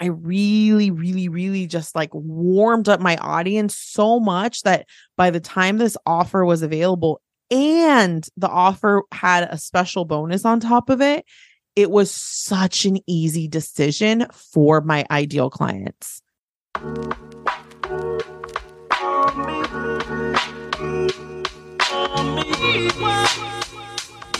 I really, really, really just like warmed up my audience so much that by the time this offer was available and the offer had a special bonus on top of it, it was such an easy decision for my ideal clients.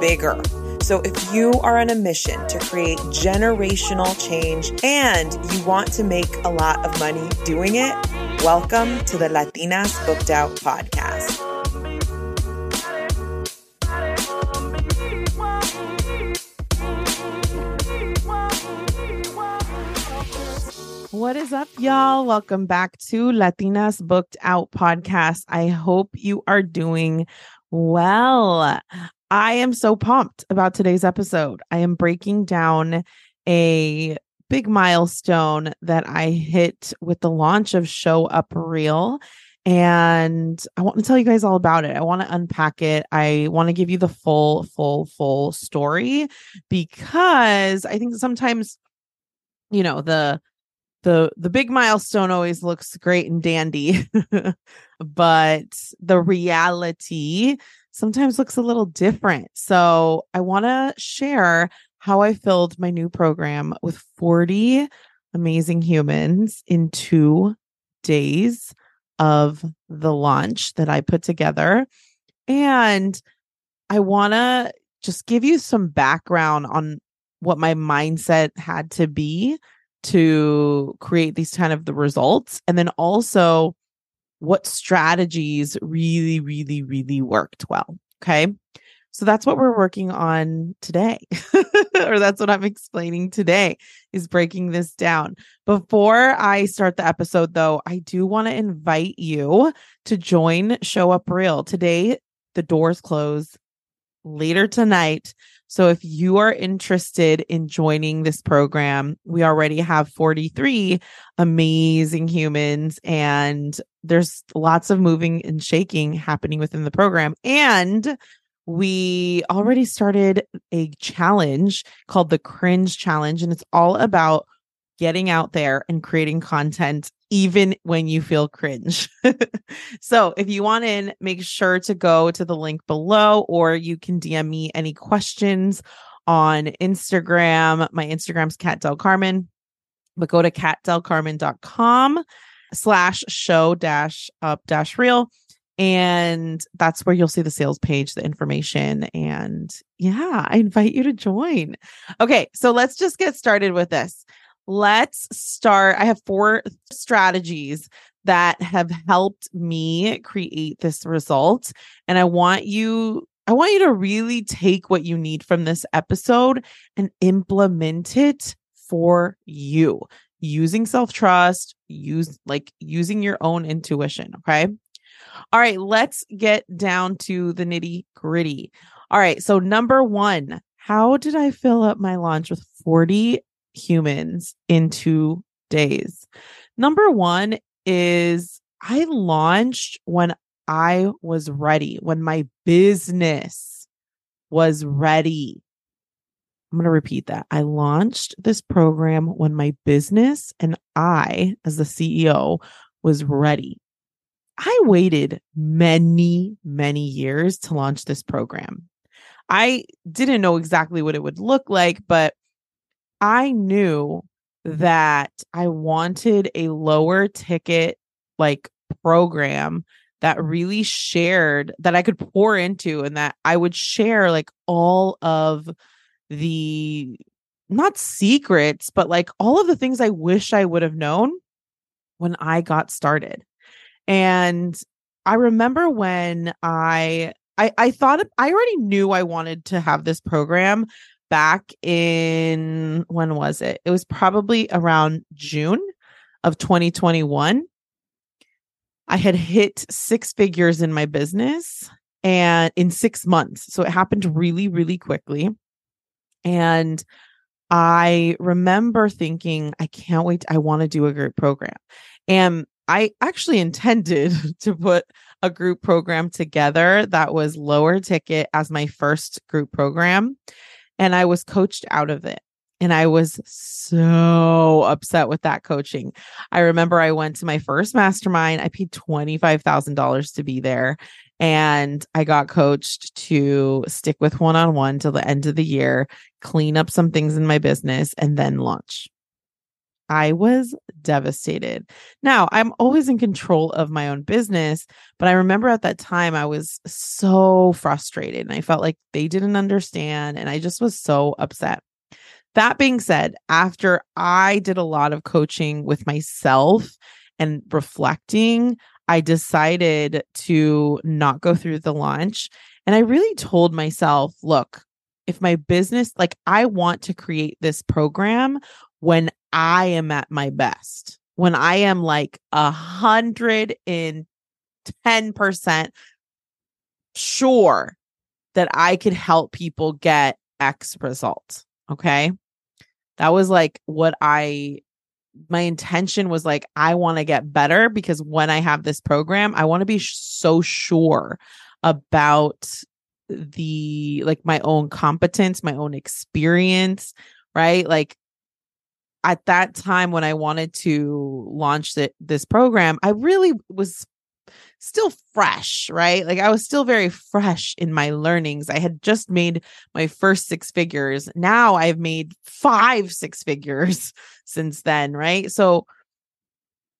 bigger. So, if you are on a mission to create generational change and you want to make a lot of money doing it, welcome to the Latinas Booked Out podcast. What is up, y'all? Welcome back to Latinas Booked Out podcast. I hope you are doing well. I am so pumped about today's episode. I am breaking down a big milestone that I hit with the launch of Show Up Real. And I want to tell you guys all about it. I want to unpack it. I want to give you the full, full, full story because I think sometimes, you know, the the the big milestone always looks great and dandy but the reality sometimes looks a little different. So I want to share how I filled my new program with 40 amazing humans in two days of the launch that I put together. And I want to just give you some background on what my mindset had to be to create these kind of the results and then also what strategies really, really, really worked well. Okay. So that's what we're working on today, or that's what I'm explaining today is breaking this down. Before I start the episode, though, I do want to invite you to join Show Up Real. Today, the doors close later tonight. So if you are interested in joining this program, we already have 43 amazing humans and there's lots of moving and shaking happening within the program. And we already started a challenge called the Cringe Challenge, and it's all about getting out there and creating content even when you feel cringe. so, if you want in, make sure to go to the link below or you can DM me any questions on Instagram. My Instagram's Cat Del Carmen, but go to catdelcarmen.com slash show dash up dash real. And that's where you'll see the sales page, the information. And yeah, I invite you to join. Okay, so let's just get started with this let's start. I have four strategies that have helped me create this result. And I want you, I want you to really take what you need from this episode and implement it for you using self trust, use like using your own intuition. Okay. All right. Let's get down to the nitty gritty. All right. So, number one, how did I fill up my launch with 40 humans in two days. Number one is I launched when I was ready, when my business was ready. I'm going to repeat that. I launched this program when my business and I, as the CEO, was ready. I waited many, many years to launch this program. I didn't know exactly what it would look like, but I knew mm-hmm. that I wanted a lower ticket like program that mm-hmm. really shared that I could pour into and that I would share like all of the not secrets, but like all of the things I wish I would have known when I got started. And I remember when I I I thought I already knew I wanted to have this program back in when was it? It was probably around June of 2021, I had hit six figures in my business and in six months. So it happened really, really quickly. And I remember thinking, I can't wait. I want to do a group program. And I actually intended to put a group program together that was lower ticket as my first group program. And I was coached out of it. And I was so upset with that coaching. I remember I went to my first mastermind. I paid $25,000 to be there. And I got coached to stick with one on one till the end of the year, clean up some things in my business, and then launch. I was devastated. Now, I'm always in control of my own business, but I remember at that time I was so frustrated and I felt like they didn't understand and I just was so upset. That being said, after I did a lot of coaching with myself and reflecting, I decided to not go through the launch. And I really told myself, look, if my business, like I want to create this program when I am at my best, when I am like a hundred and ten percent sure that I could help people get X result. Okay. That was like what I, my intention was like, I want to get better because when I have this program, I want to be so sure about the, like my own competence, my own experience, right? Like at that time when I wanted to launch the, this program, I really was still fresh, right? Like I was still very fresh in my learnings. I had just made my first six figures. Now I've made five six figures since then, right? So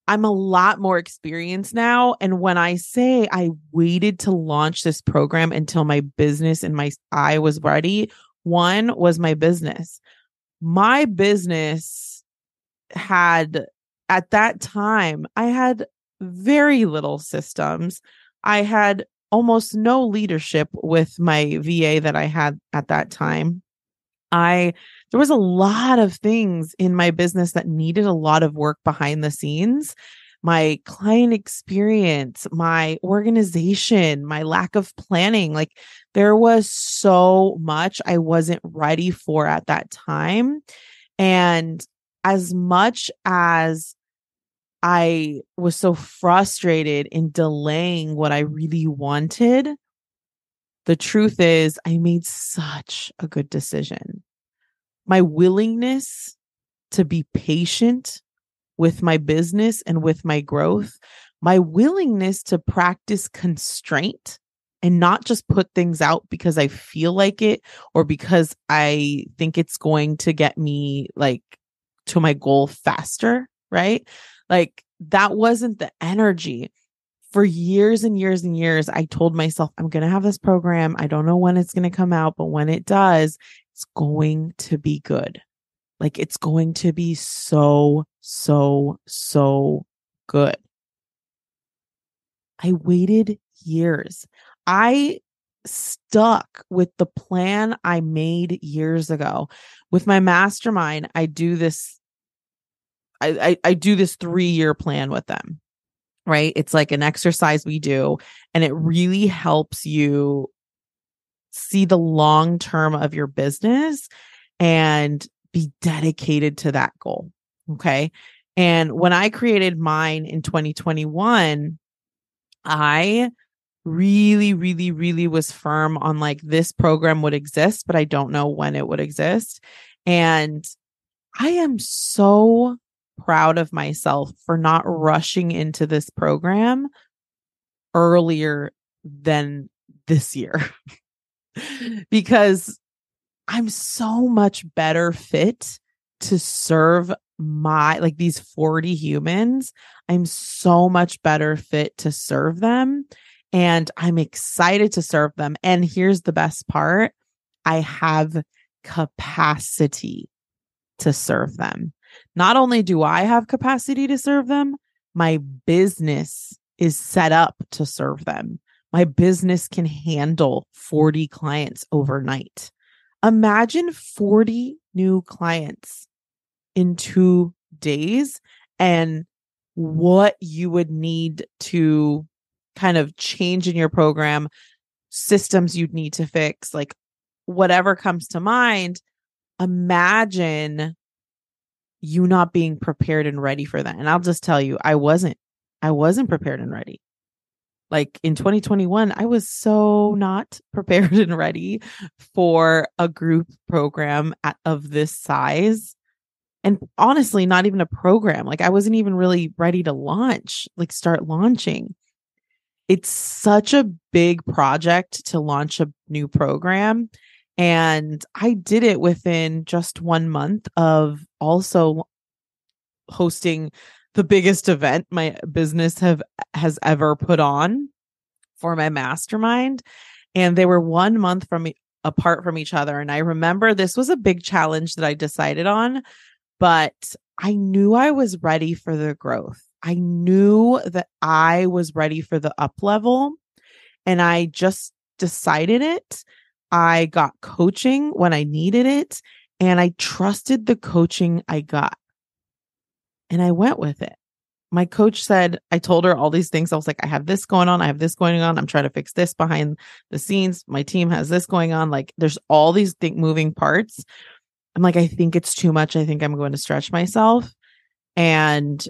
I'm a lot more experienced now. And when I say I waited to launch this program until my business and my I was ready, one was my business. My business had at that time, I had very little systems. I had almost no leadership with my VA that I had at that time. I there was a lot of things in my business that needed a lot of work behind the scenes. My client experience, my organization, my lack of planning, like there was so much I wasn't ready for at that time. And as much as I was so frustrated in delaying what I really wanted. The truth is, I made such a good decision. My willingness to be patient with my business and with my growth, my willingness to practice constraint and not just put things out because I feel like it or because I think it's going to get me like to my goal faster, right? Like that wasn't the energy. For years and years and years, I told myself, I'm going to have this program. I don't know when it's going to come out, but when it does, it's going to be good. Like it's going to be so, so, so good. I waited years. I stuck with the plan I made years ago. With my mastermind, I do this I, I, I do this three year plan with them, right? It's like an exercise we do, and it really helps you see the long term of your business and be dedicated to that goal. Okay. And when I created mine in 2021, I really, really, really was firm on like this program would exist, but I don't know when it would exist. And I am so proud of myself for not rushing into this program earlier than this year because I'm so much better fit to serve my like these 40 humans. I'm so much better fit to serve them and I'm excited to serve them. And here's the best part I have capacity to serve them. Not only do I have capacity to serve them, my business is set up to serve them. My business can handle 40 clients overnight. Imagine 40 new clients in two days and what you would need to kind of change in your program, systems you'd need to fix, like whatever comes to mind, imagine you not being prepared and ready for that. And I'll just tell you, I wasn't. I wasn't prepared and ready. Like in 2021, I was so not prepared and ready for a group program at, of this size. And honestly, not even a program. Like I wasn't even really ready to launch, like start launching. It's such a big project to launch a new program. And I did it within just one month of also hosting the biggest event my business have has ever put on for my mastermind. And they were one month from apart from each other. And i remember this was a big challenge that i decided on but i knew i was ready for the growth. I knew that i was ready for the up level and i just decided it i got coaching when i needed it and i trusted the coaching i got and I went with it. My coach said, I told her all these things. I was like, I have this going on. I have this going on. I'm trying to fix this behind the scenes. My team has this going on. Like, there's all these th- moving parts. I'm like, I think it's too much. I think I'm going to stretch myself. And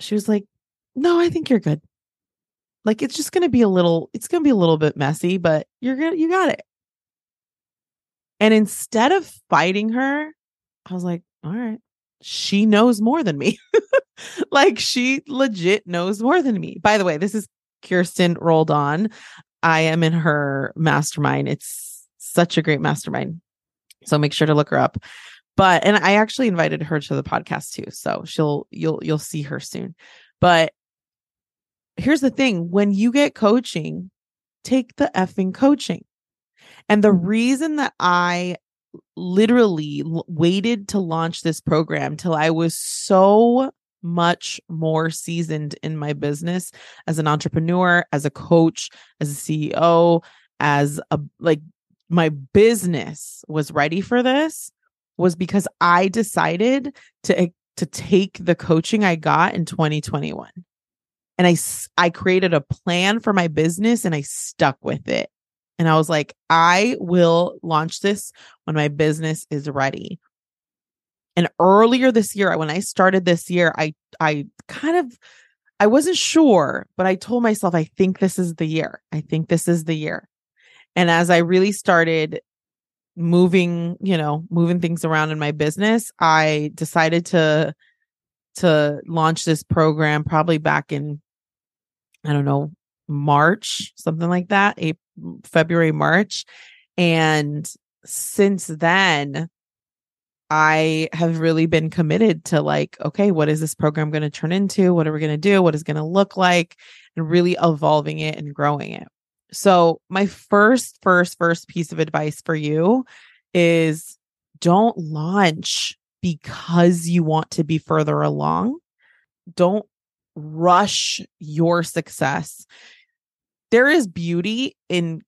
she was like, No, I think you're good. Like, it's just going to be a little, it's going to be a little bit messy, but you're going to, you got it. And instead of fighting her, I was like, All right, she knows more than me. like she legit knows more than me. By the way, this is Kirsten Roldan. I am in her mastermind. It's such a great mastermind. So make sure to look her up. But and I actually invited her to the podcast too. So she'll you'll you'll see her soon. But here's the thing, when you get coaching, take the effing coaching. And the mm-hmm. reason that I literally waited to launch this program till I was so much more seasoned in my business as an entrepreneur, as a coach, as a CEO, as a like my business was ready for this was because I decided to to take the coaching I got in 2021. And I I created a plan for my business and I stuck with it. And I was like, I will launch this when my business is ready. And earlier this year, when I started this year, I I kind of I wasn't sure, but I told myself, I think this is the year. I think this is the year. And as I really started moving, you know, moving things around in my business, I decided to to launch this program probably back in I don't know, March, something like that, April, February, March. And since then, I have really been committed to like, okay, what is this program going to turn into? What are we going to do? What is going to look like? And really evolving it and growing it. So, my first, first, first piece of advice for you is don't launch because you want to be further along. Don't rush your success there is beauty in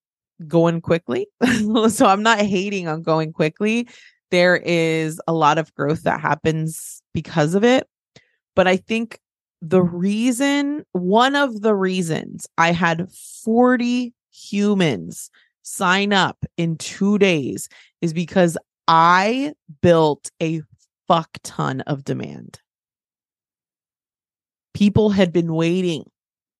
going quickly. so I'm not hating on going quickly. There is a lot of growth that happens because of it. But I think the reason, one of the reasons I had 40 humans sign up in two days is because I built a fuck ton of demand. People had been waiting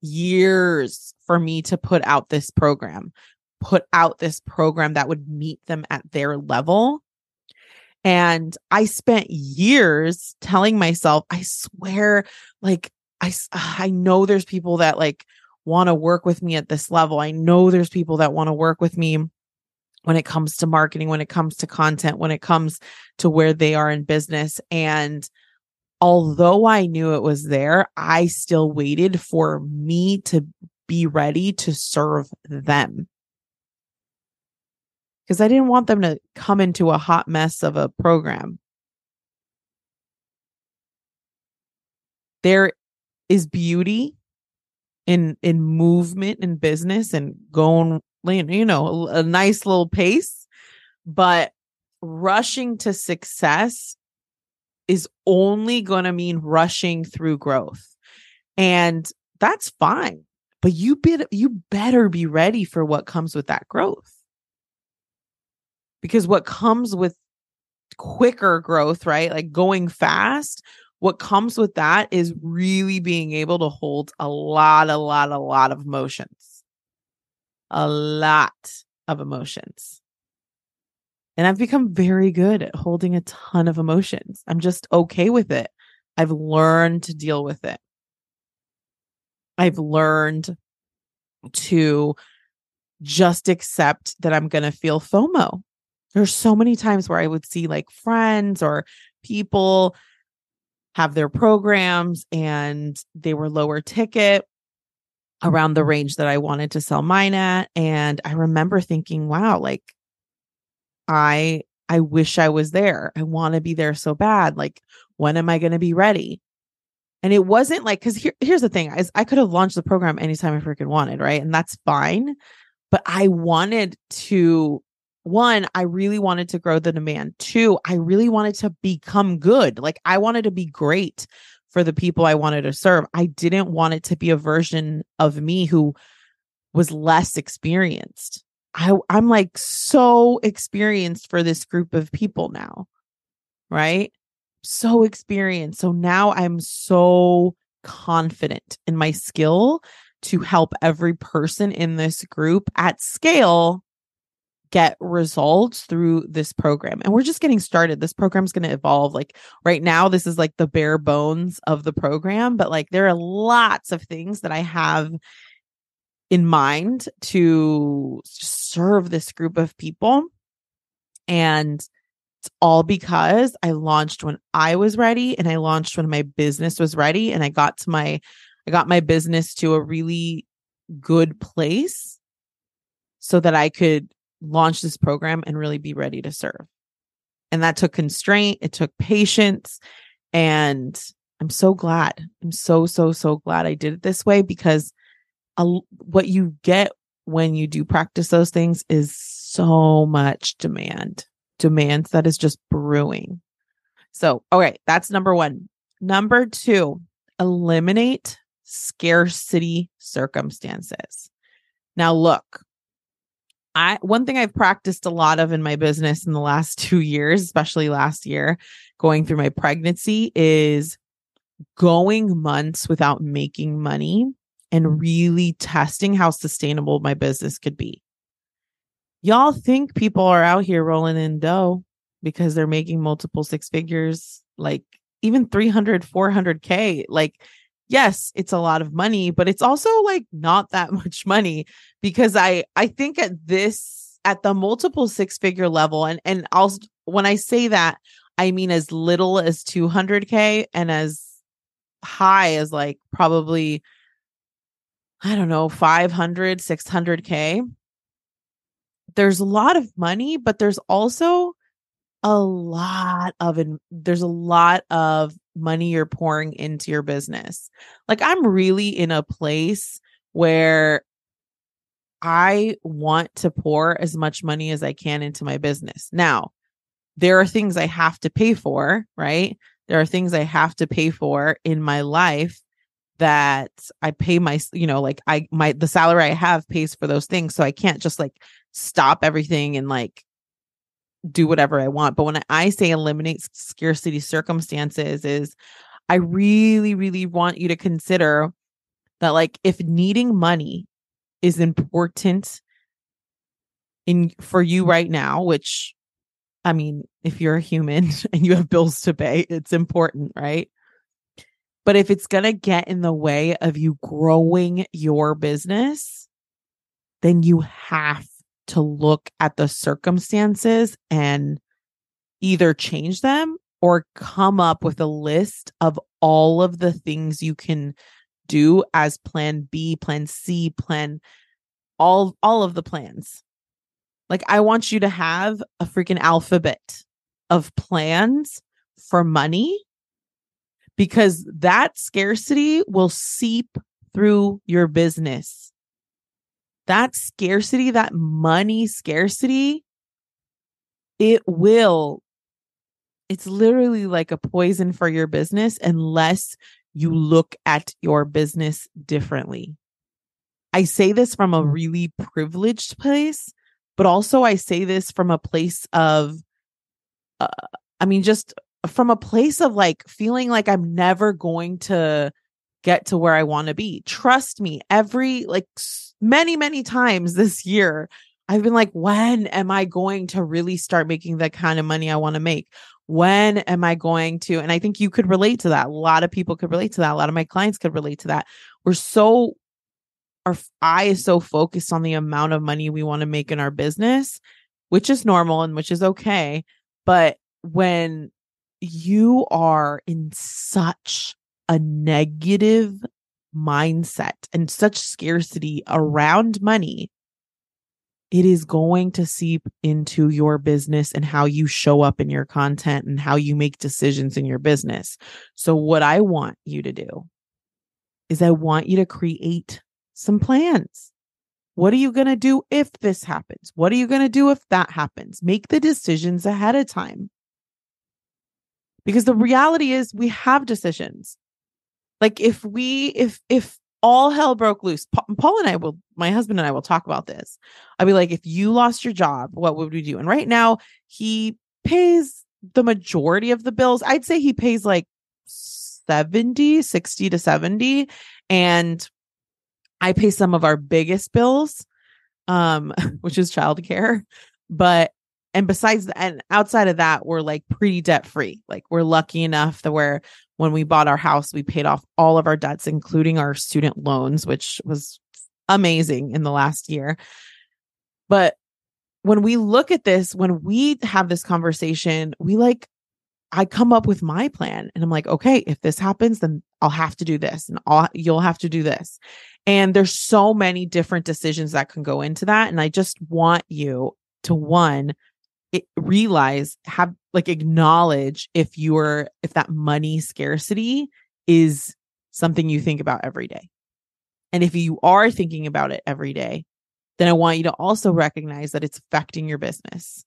years for me to put out this program, put out this program that would meet them at their level. And I spent years telling myself, I swear, like, I, I know there's people that like want to work with me at this level. I know there's people that want to work with me when it comes to marketing, when it comes to content, when it comes to where they are in business. And although I knew it was there, I still waited for me to be ready to serve them. Because I didn't want them to come into a hot mess of a program. There is beauty in in movement in business and going you know a nice little pace but rushing to success is only going to mean rushing through growth. And that's fine. But you be, you better be ready for what comes with that growth. Because what comes with quicker growth, right? Like going fast, what comes with that is really being able to hold a lot, a lot, a lot of emotions. A lot of emotions. And I've become very good at holding a ton of emotions. I'm just okay with it. I've learned to deal with it. I've learned to just accept that I'm going to feel FOMO. There's so many times where I would see like friends or people have their programs and they were lower ticket around the range that I wanted to sell mine at and I remember thinking wow like I I wish I was there. I want to be there so bad. Like when am I going to be ready? And it wasn't like cuz here, here's the thing is I could have launched the program anytime I freaking wanted, right? And that's fine. But I wanted to one, I really wanted to grow the demand. Two, I really wanted to become good. Like I wanted to be great for the people I wanted to serve. I didn't want it to be a version of me who was less experienced. I, I'm like so experienced for this group of people now, right? So experienced. So now I'm so confident in my skill to help every person in this group at scale get results through this program. And we're just getting started. This program's going to evolve. Like right now, this is like the bare bones of the program, but like there are lots of things that I have in mind to serve this group of people. And it's all because I launched when I was ready and I launched when my business was ready and I got to my I got my business to a really good place so that I could launch this program and really be ready to serve. And that took constraint, it took patience. And I'm so glad. I'm so, so, so glad I did it this way because a, what you get when you do practice those things is so much demand, demand that is just brewing. So, all right, that's number one. Number two, eliminate scarcity circumstances. Now, look, I one thing I've practiced a lot of in my business in the last 2 years, especially last year, going through my pregnancy is going months without making money and really testing how sustainable my business could be. Y'all think people are out here rolling in dough because they're making multiple six figures, like even 300, 400K. Like yes, it's a lot of money, but it's also like not that much money because I I think at this at the multiple six figure level and and I'll when I say that I mean as little as 200k and as high as like probably I don't know 500 600k there's a lot of money but there's also a lot of there's a lot of money you're pouring into your business. Like I'm really in a place where I want to pour as much money as I can into my business. Now, there are things I have to pay for, right? There are things I have to pay for in my life that I pay my, you know, like I my the salary I have pays for those things. So I can't just like stop everything and like do whatever I want. But when I say eliminate scarcity circumstances, is I really, really want you to consider that, like, if needing money is important in for you right now, which I mean, if you're a human and you have bills to pay, it's important, right? But if it's going to get in the way of you growing your business, then you have to look at the circumstances and either change them or come up with a list of all of the things you can do as plan B, plan C, plan all all of the plans. Like I want you to have a freaking alphabet of plans for money because that scarcity will seep through your business that scarcity, that money scarcity, it will it's literally like a poison for your business unless you look at your business differently. I say this from a really privileged place, but also I say this from a place of, uh, I mean, just from a place of like feeling like I'm never going to get to where I want to be. Trust me, every like many, many times this year, I've been like, when am I going to really start making the kind of money I want to make? When am I going to? And I think you could relate to that. A lot of people could relate to that. A lot of my clients could relate to that. We're so, our eye is so focused on the amount of money we want to make in our business, which is normal and which is okay. But when you are in such a negative mindset and such scarcity around money, it is going to seep into your business and how you show up in your content and how you make decisions in your business. So, what I want you to do is, I want you to create some plans. What are you going to do if this happens? What are you going to do if that happens? Make the decisions ahead of time. Because the reality is, we have decisions. Like if we if if all hell broke loose, Paul and I will, my husband and I will talk about this. I'd be like, if you lost your job, what would we do? And right now, he pays the majority of the bills. I'd say he pays like 70, 60 to 70. And I pay some of our biggest bills, um, which is childcare. But and besides and outside of that, we're like pretty debt free. Like we're lucky enough that we're when we bought our house, we paid off all of our debts, including our student loans, which was amazing in the last year. But when we look at this, when we have this conversation, we like, I come up with my plan and I'm like, okay, if this happens, then I'll have to do this and I'll, you'll have to do this. And there's so many different decisions that can go into that. And I just want you to one, it, realize have like acknowledge if you're if that money scarcity is something you think about every day. And if you are thinking about it every day then i want you to also recognize that it's affecting your business.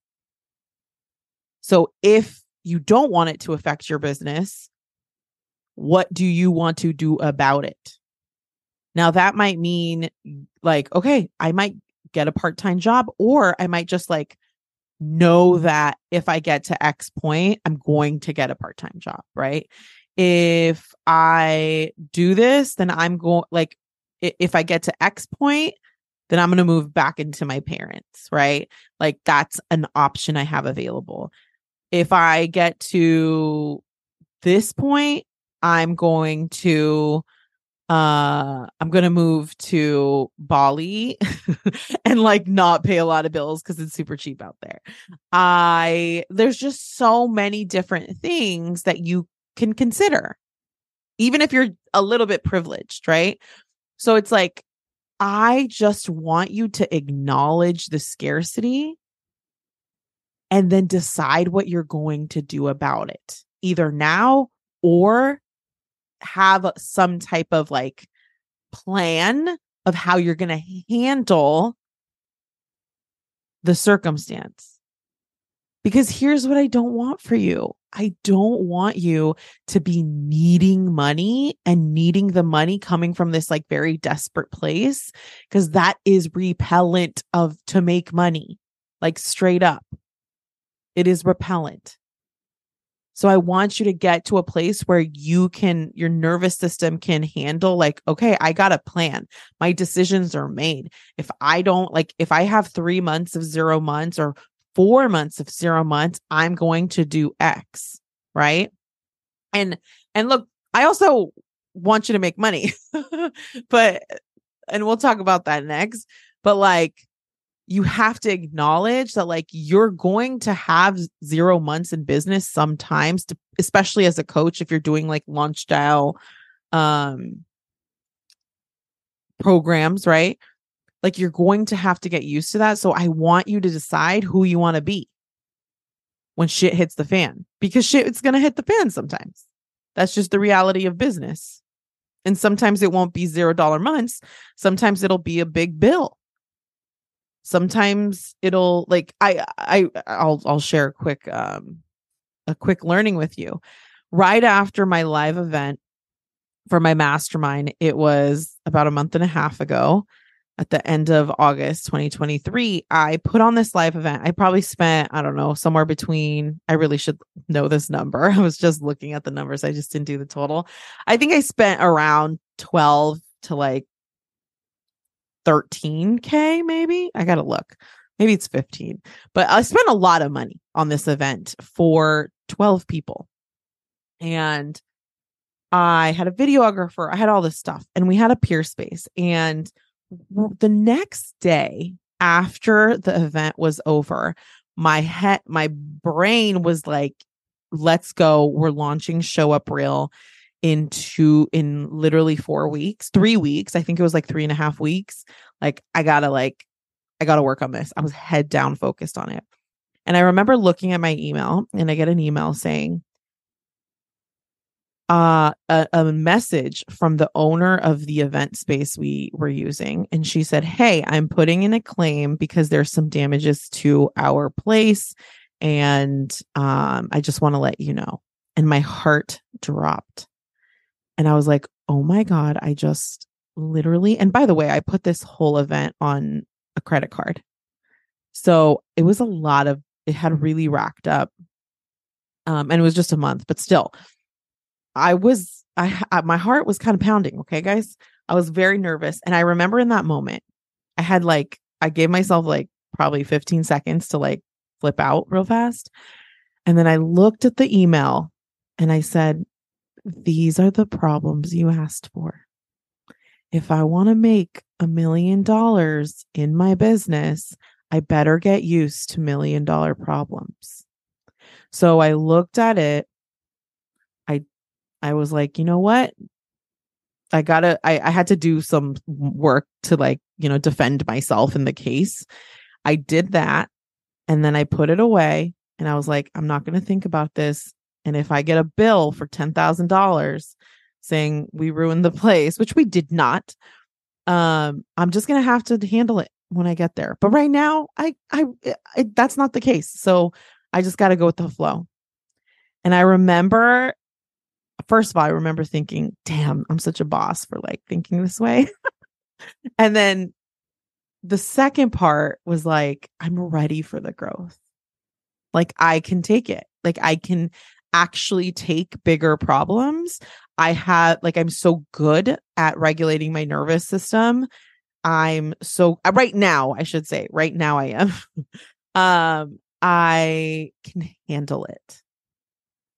So if you don't want it to affect your business what do you want to do about it? Now that might mean like okay i might get a part-time job or i might just like know that if I get to X point, I'm going to get a part time job, right? If I do this, then I'm going, like, if I get to X point, then I'm going to move back into my parents, right? Like, that's an option I have available. If I get to this point, I'm going to uh i'm gonna move to bali and like not pay a lot of bills because it's super cheap out there. I there's just so many different things that you can consider even if you're a little bit privileged right? So it's like i just want you to acknowledge the scarcity and then decide what you're going to do about it either now or have some type of like plan of how you're going to handle the circumstance. Because here's what I don't want for you. I don't want you to be needing money and needing the money coming from this like very desperate place because that is repellent of to make money. Like straight up. It is repellent. So I want you to get to a place where you can, your nervous system can handle, like, okay, I got a plan. My decisions are made. If I don't, like, if I have three months of zero months or four months of zero months, I'm going to do X. Right. And, and look, I also want you to make money, but, and we'll talk about that next. But like, you have to acknowledge that like you're going to have zero months in business sometimes to, especially as a coach if you're doing like launch style um programs right? Like you're going to have to get used to that so i want you to decide who you want to be when shit hits the fan because shit it's going to hit the fan sometimes. That's just the reality of business. And sometimes it won't be zero dollar months sometimes it'll be a big bill sometimes it'll like i i i'll i'll share a quick um a quick learning with you. Right after my live event for my mastermind, it was about a month and a half ago at the end of August 2023, I put on this live event. I probably spent, I don't know, somewhere between, I really should know this number. I was just looking at the numbers. I just didn't do the total. I think I spent around 12 to like 13K, maybe. I got to look. Maybe it's 15, but I spent a lot of money on this event for 12 people. And I had a videographer, I had all this stuff, and we had a Peerspace. And the next day after the event was over, my head, my brain was like, let's go. We're launching Show Up Real in two, in literally four weeks, three weeks. I think it was like three and a half weeks. Like, I gotta, like, I gotta work on this. I was head down focused on it. And I remember looking at my email and I get an email saying, uh, a, a message from the owner of the event space we were using. And she said, Hey, I'm putting in a claim because there's some damages to our place. And um, I just want to let you know. And my heart dropped. And I was like, Oh my God, I just literally, and by the way, I put this whole event on a credit card. So it was a lot of, it had really racked up. Um, and it was just a month, but still, I was I, I my heart was kind of pounding, okay guys? I was very nervous and I remember in that moment I had like I gave myself like probably 15 seconds to like flip out real fast. And then I looked at the email and I said, These are the problems you asked for. If I want to make a million dollars in my business, I better get used to million dollar problems. So I looked at it I I was like, you know what? I gotta, I, I had to do some work to like, you know, defend myself in the case. I did that. And then I put it away and I was like, I'm not to think about this. And if I get a bill for $10,000 saying we ruined the place, which we did not, um, I'm just going to have to handle it when I get there. But right now, I, I, I that's not the case. So I just got to go with the flow. And I remember first of all, I remember thinking, damn, I'm such a boss for like thinking this way. and then the second part was like, I'm ready for the growth. Like I can take it. Like I can actually take bigger problems. I have like I'm so good at regulating my nervous system. I'm so uh, right now, I should say, right now I am. um I can handle it.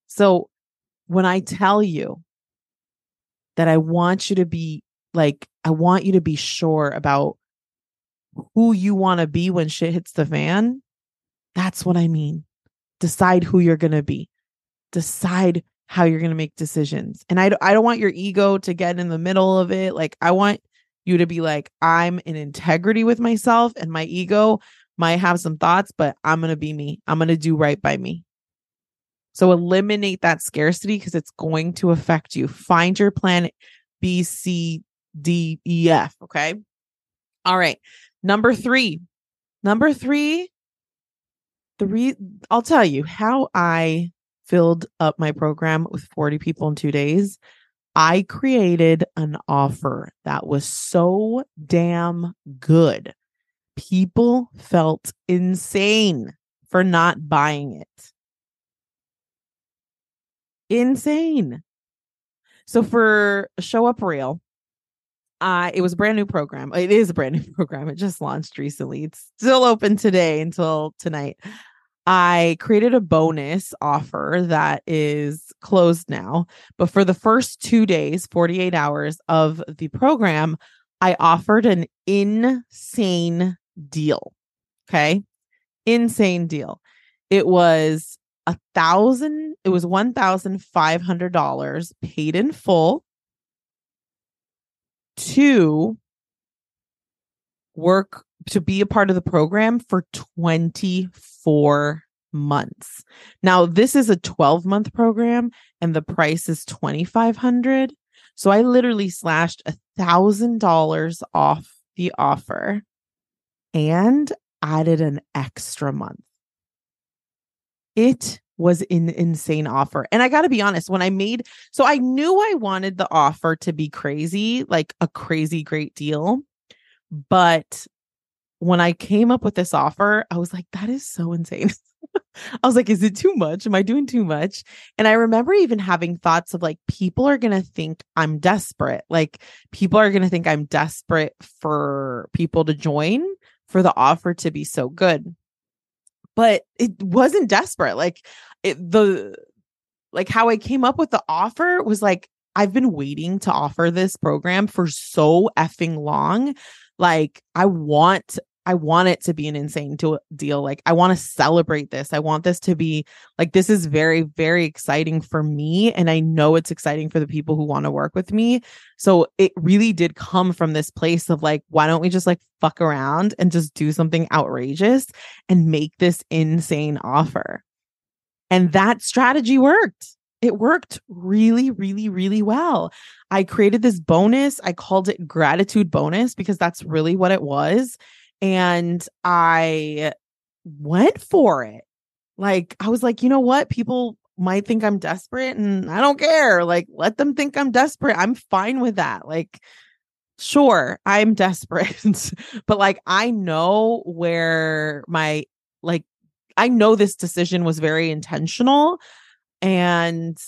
So when I tell you that I want you to be like, I want you to be sure about who you want to be when shit hits the fan, that's what I mean. Decide who you're going to be. Decide how you're going to make decisions. And I, I don't want your ego to get in the middle of it. Like, I want you to be like, I'm in integrity with myself, and my ego might have some thoughts, but I'm going to be me. I'm going to do right by me. So eliminate that scarcity because it's going to affect you. Find your plan B, C, D, E, F. Okay. All right. Number three. Number three. The re I'll tell you how I filled up my program with 40 people in two days. I created an offer that was so damn good. People felt insane for not buying it insane. So for Show Up Real, uh, it was a brand new program. It is a brand new program. It just launched recently. It's still open today until tonight. I created a bonus offer that is closed now. But for the first two days, 48 hours of the program, I offered an insane deal. Okay. Insane deal. It was a thousand, it was one thousand five hundred dollars paid in full to work to be a part of the program for 24 months. Now, this is a 12 month program and the price is 2500 So I literally slashed a thousand dollars off the offer and added an extra month. It was an insane offer. And I got to be honest, when I made so I knew I wanted the offer to be crazy, like a crazy great deal. But when I came up with this offer, I was like, that is so insane. I was like, is it too much? Am I doing too much? And I remember even having thoughts of like, people are going to think I'm desperate. Like, people are going to think I'm desperate for people to join, for the offer to be so good. But it wasn't desperate. Like, it, the, like how I came up with the offer was like, I've been waiting to offer this program for so effing long. Like, I want I want it to be an insane to- deal. Like, I want to celebrate this. I want this to be like, this is very, very exciting for me. And I know it's exciting for the people who want to work with me. So it really did come from this place of like, why don't we just like fuck around and just do something outrageous and make this insane offer? And that strategy worked. It worked really, really, really well. I created this bonus. I called it gratitude bonus because that's really what it was and I went for it. Like, I was like, you know what? People might think I'm desperate and I don't care. Like, let them think I'm desperate. I'm fine with that. Like, sure, I'm desperate, but like, I know where my, like, I know this decision was very intentional and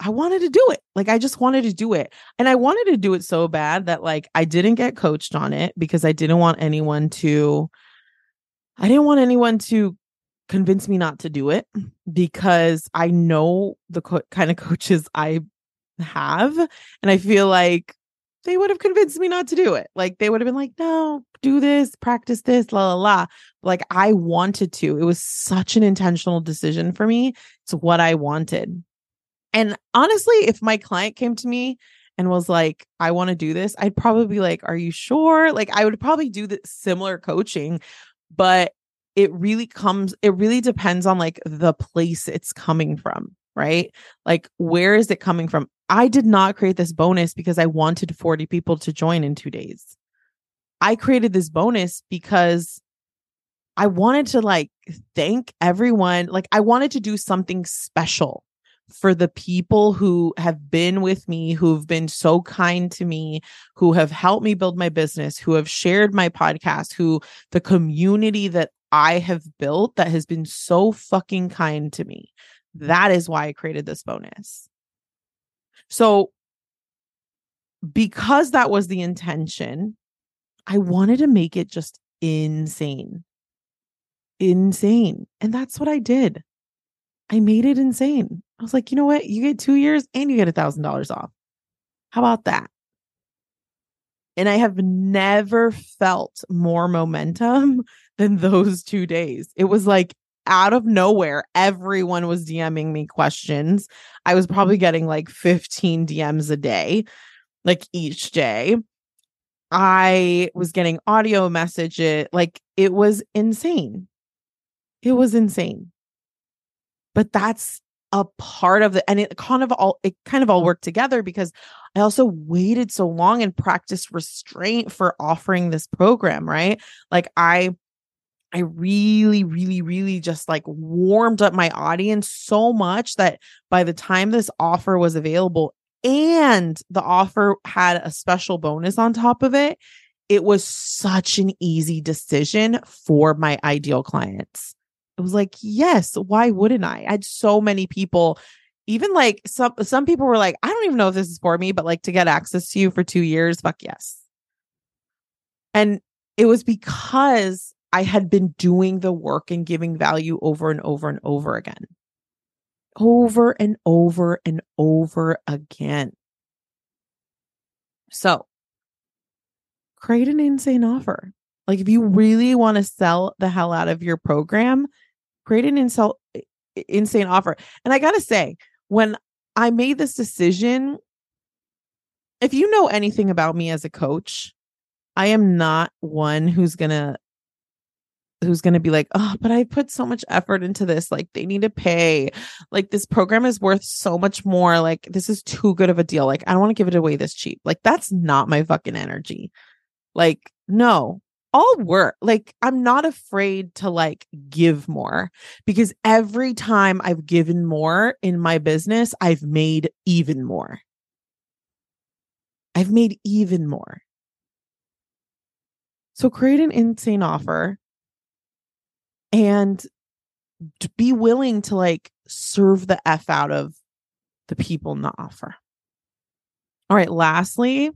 I wanted to do it. Like I just wanted to do it. And I wanted to do it so bad that like I didn't get coached on it because I didn't want anyone to I didn't want anyone to convince me not to do it because I know the co- kind of coaches I have and I feel like they would have convinced me not to do it. Like they would have been like, "No, do this, practice this, la la la." Like I wanted to. It was such an intentional decision for me. It's what I wanted. And honestly, if my client came to me and was like, I want to do this, I'd probably be like, Are you sure? Like, I would probably do the similar coaching, but it really comes, it really depends on like the place it's coming from, right? Like, where is it coming from? I did not create this bonus because I wanted 40 people to join in two days. I created this bonus because I wanted to like thank everyone. Like, I wanted to do something special for the people who have been with me, who've been so kind to me, who have helped me build my business, who have shared my podcast, who the community that I have built that has been so fucking kind to me. That is why I created this bonus. So, because that was the intention, I wanted to make it just insane. Insane. And that's what I did. I made it insane. I was like, you know what? You get two years and you get a thousand dollars off. How about that? And I have never felt more momentum than those two days. It was like out of nowhere, everyone was DMing me questions. I was probably mm-hmm. getting like 15 DMs a day, like each day. I was getting audio messages. Like it was insane. It was insane. But that's a part of it and it kind of all it kind of all worked together because I also waited so long and practiced restraint for offering this program, right? Like I I really really really just like warmed up my audience so much that by the time this offer was available and the offer had a special bonus on top of it, it was such an easy decision for my ideal clients. It was like, yes, why wouldn't I? I had so many people, even like some some people were like, I don't even know if this is for me, but like to get access to you for two years, fuck yes. And it was because I had been doing the work and giving value over and over and over again. Over and over and over again. So create an insane offer. Like if you really want to sell the hell out of your program, create an insult insane offer. And I got to say, when I made this decision, if you know anything about me as a coach, I am not one who's going to who's going to be like, "Oh, but I put so much effort into this. Like they need to pay. Like this program is worth so much more. Like this is too good of a deal. Like I don't want to give it away this cheap." Like that's not my fucking energy. Like no. I'll work. Like I'm not afraid to like give more because every time I've given more in my business, I've made even more. I've made even more. So create an insane offer and be willing to like serve the F out of the people in the offer. All right. Lastly,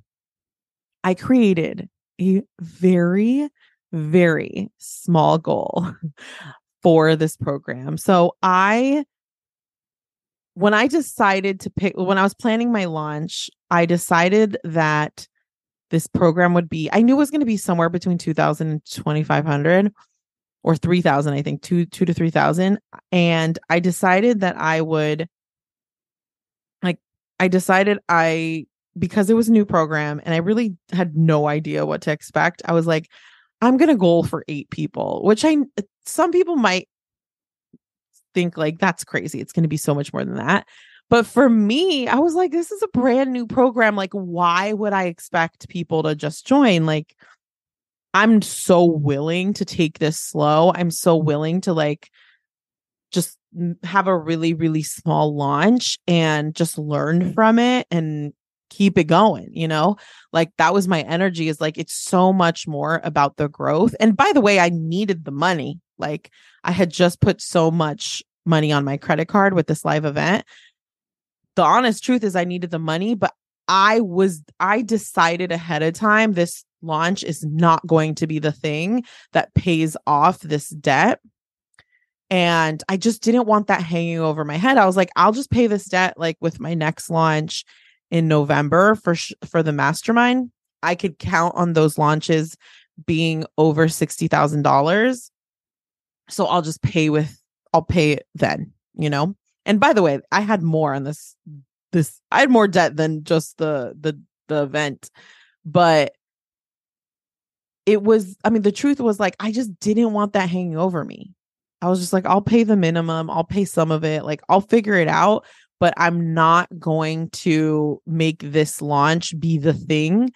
I created a very, very small goal for this program. So I, when I decided to pick, when I was planning my launch, I decided that this program would be, I knew it was going to be somewhere between 2000 and 2500 or 3000, I think two, two to 3000. And I decided that I would like, I decided I because it was a new program and I really had no idea what to expect, I was like, I'm going to goal for eight people, which I, some people might think like that's crazy. It's going to be so much more than that. But for me, I was like, this is a brand new program. Like, why would I expect people to just join? Like, I'm so willing to take this slow. I'm so willing to like just have a really, really small launch and just learn from it and keep it going, you know? Like that was my energy is like it's so much more about the growth. And by the way, I needed the money. Like I had just put so much money on my credit card with this live event. The honest truth is I needed the money, but I was I decided ahead of time this launch is not going to be the thing that pays off this debt. And I just didn't want that hanging over my head. I was like, I'll just pay this debt like with my next launch in November for sh- for the mastermind, I could count on those launches being over $60,000. So I'll just pay with I'll pay it then, you know? And by the way, I had more on this this I had more debt than just the the the event. But it was I mean the truth was like I just didn't want that hanging over me. I was just like I'll pay the minimum, I'll pay some of it, like I'll figure it out, but I'm not going to make this launch be the thing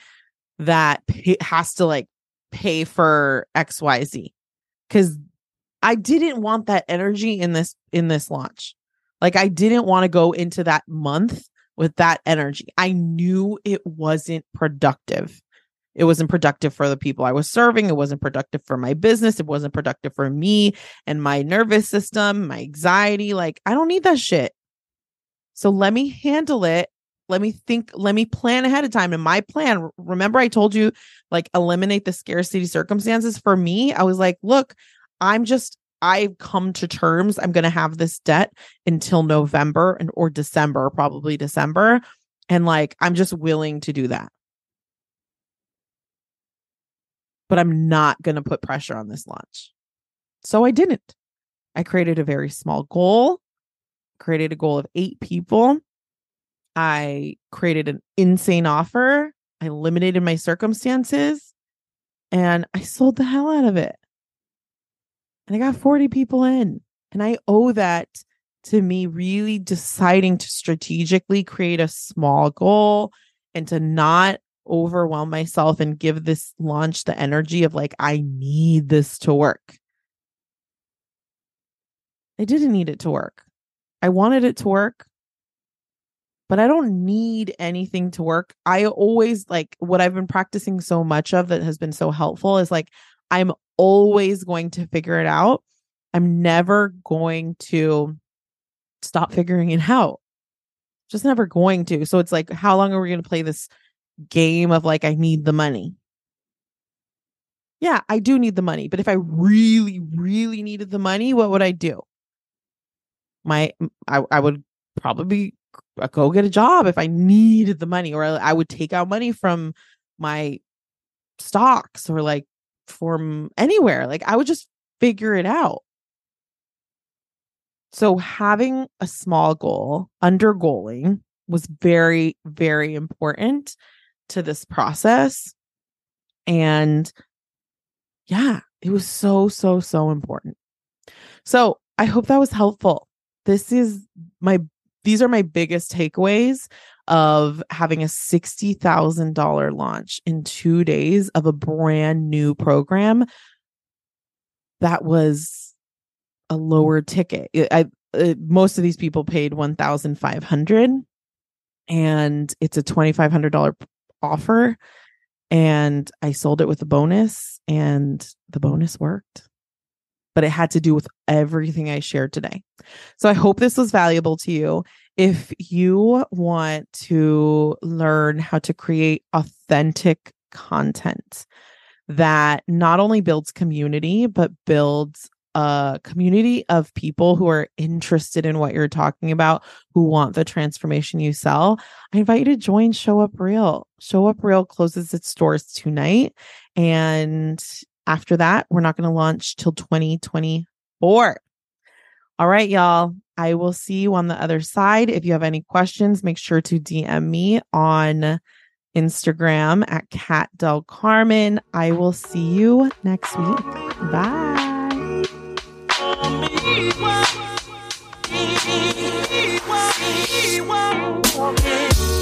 that has to like pay for XYZ. Cause I didn't want that energy in this in this launch. Like I didn't want to go into that month with that energy. I knew it wasn't productive. It wasn't productive for the people I was serving. It wasn't productive for my business. It wasn't productive for me and my nervous system, my anxiety. Like, I don't need that shit. So let me handle it. Let me think, let me plan ahead of time. And my plan, remember, I told you, like, eliminate the scarcity circumstances. For me, I was like, look, I'm just, I've come to terms. I'm going to have this debt until November and or December, probably December. And like, I'm just willing to do that. But I'm not going to put pressure on this launch. So I didn't. I created a very small goal created a goal of eight people. I created an insane offer. I eliminated my circumstances and I sold the hell out of it. And I got 40 people in. And I owe that to me really deciding to strategically create a small goal and to not overwhelm myself and give this launch the energy of like, I need this to work. I didn't need it to work. I wanted it to work, but I don't need anything to work. I always like what I've been practicing so much of that has been so helpful is like I'm always going to figure it out. I'm never going to stop figuring it out. Just never going to. So it's like, how long are we going to play this game of like, I need the money? Yeah, I do need the money. But if I really, really needed the money, what would I do? My I, I would probably go get a job if I needed the money, or I would take out money from my stocks or like from anywhere. Like I would just figure it out. So having a small goal, under goaling was very, very important to this process. And yeah, it was so, so, so important. So I hope that was helpful this is my these are my biggest takeaways of having a $60,000 launch in 2 days of a brand new program that was a lower ticket. I, I uh, most of these people paid 1,500 and it's a $2,500 offer. And I sold it with a bonus, and the bonus worked. But it had to do with everything I shared today. So I hope this was valuable to you. If you want to learn how to create authentic content that not only builds community, but builds a community of people who are interested in what you're talking about, who want the transformation you sell, I invite you to join Show Up Real. Show Up Real closes its doors tonight. And after that, we're not going to launch till 2024. All right, y'all. I will see you on the other side. If you have any questions, make sure to DM me on Instagram at Cat Del Carmen. I will see you next week. Bye.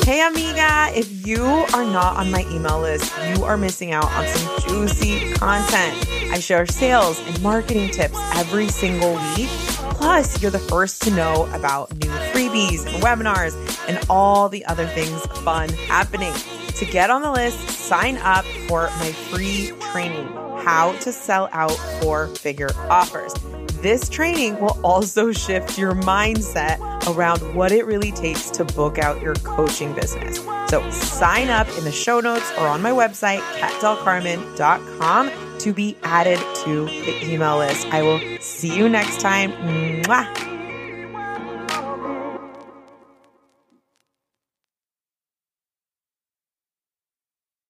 Hey, amiga, if you are not on my email list, you are missing out on some juicy content. I share sales and marketing tips every single week. Plus, you're the first to know about new freebies and webinars and all the other things fun happening. To get on the list, sign up for my free training, How to Sell Out Four Figure Offers. This training will also shift your mindset around what it really takes to book out your coaching business. So sign up in the show notes or on my website, catdelcarmen.com to be added to the email list. I will see you next time. Mwah.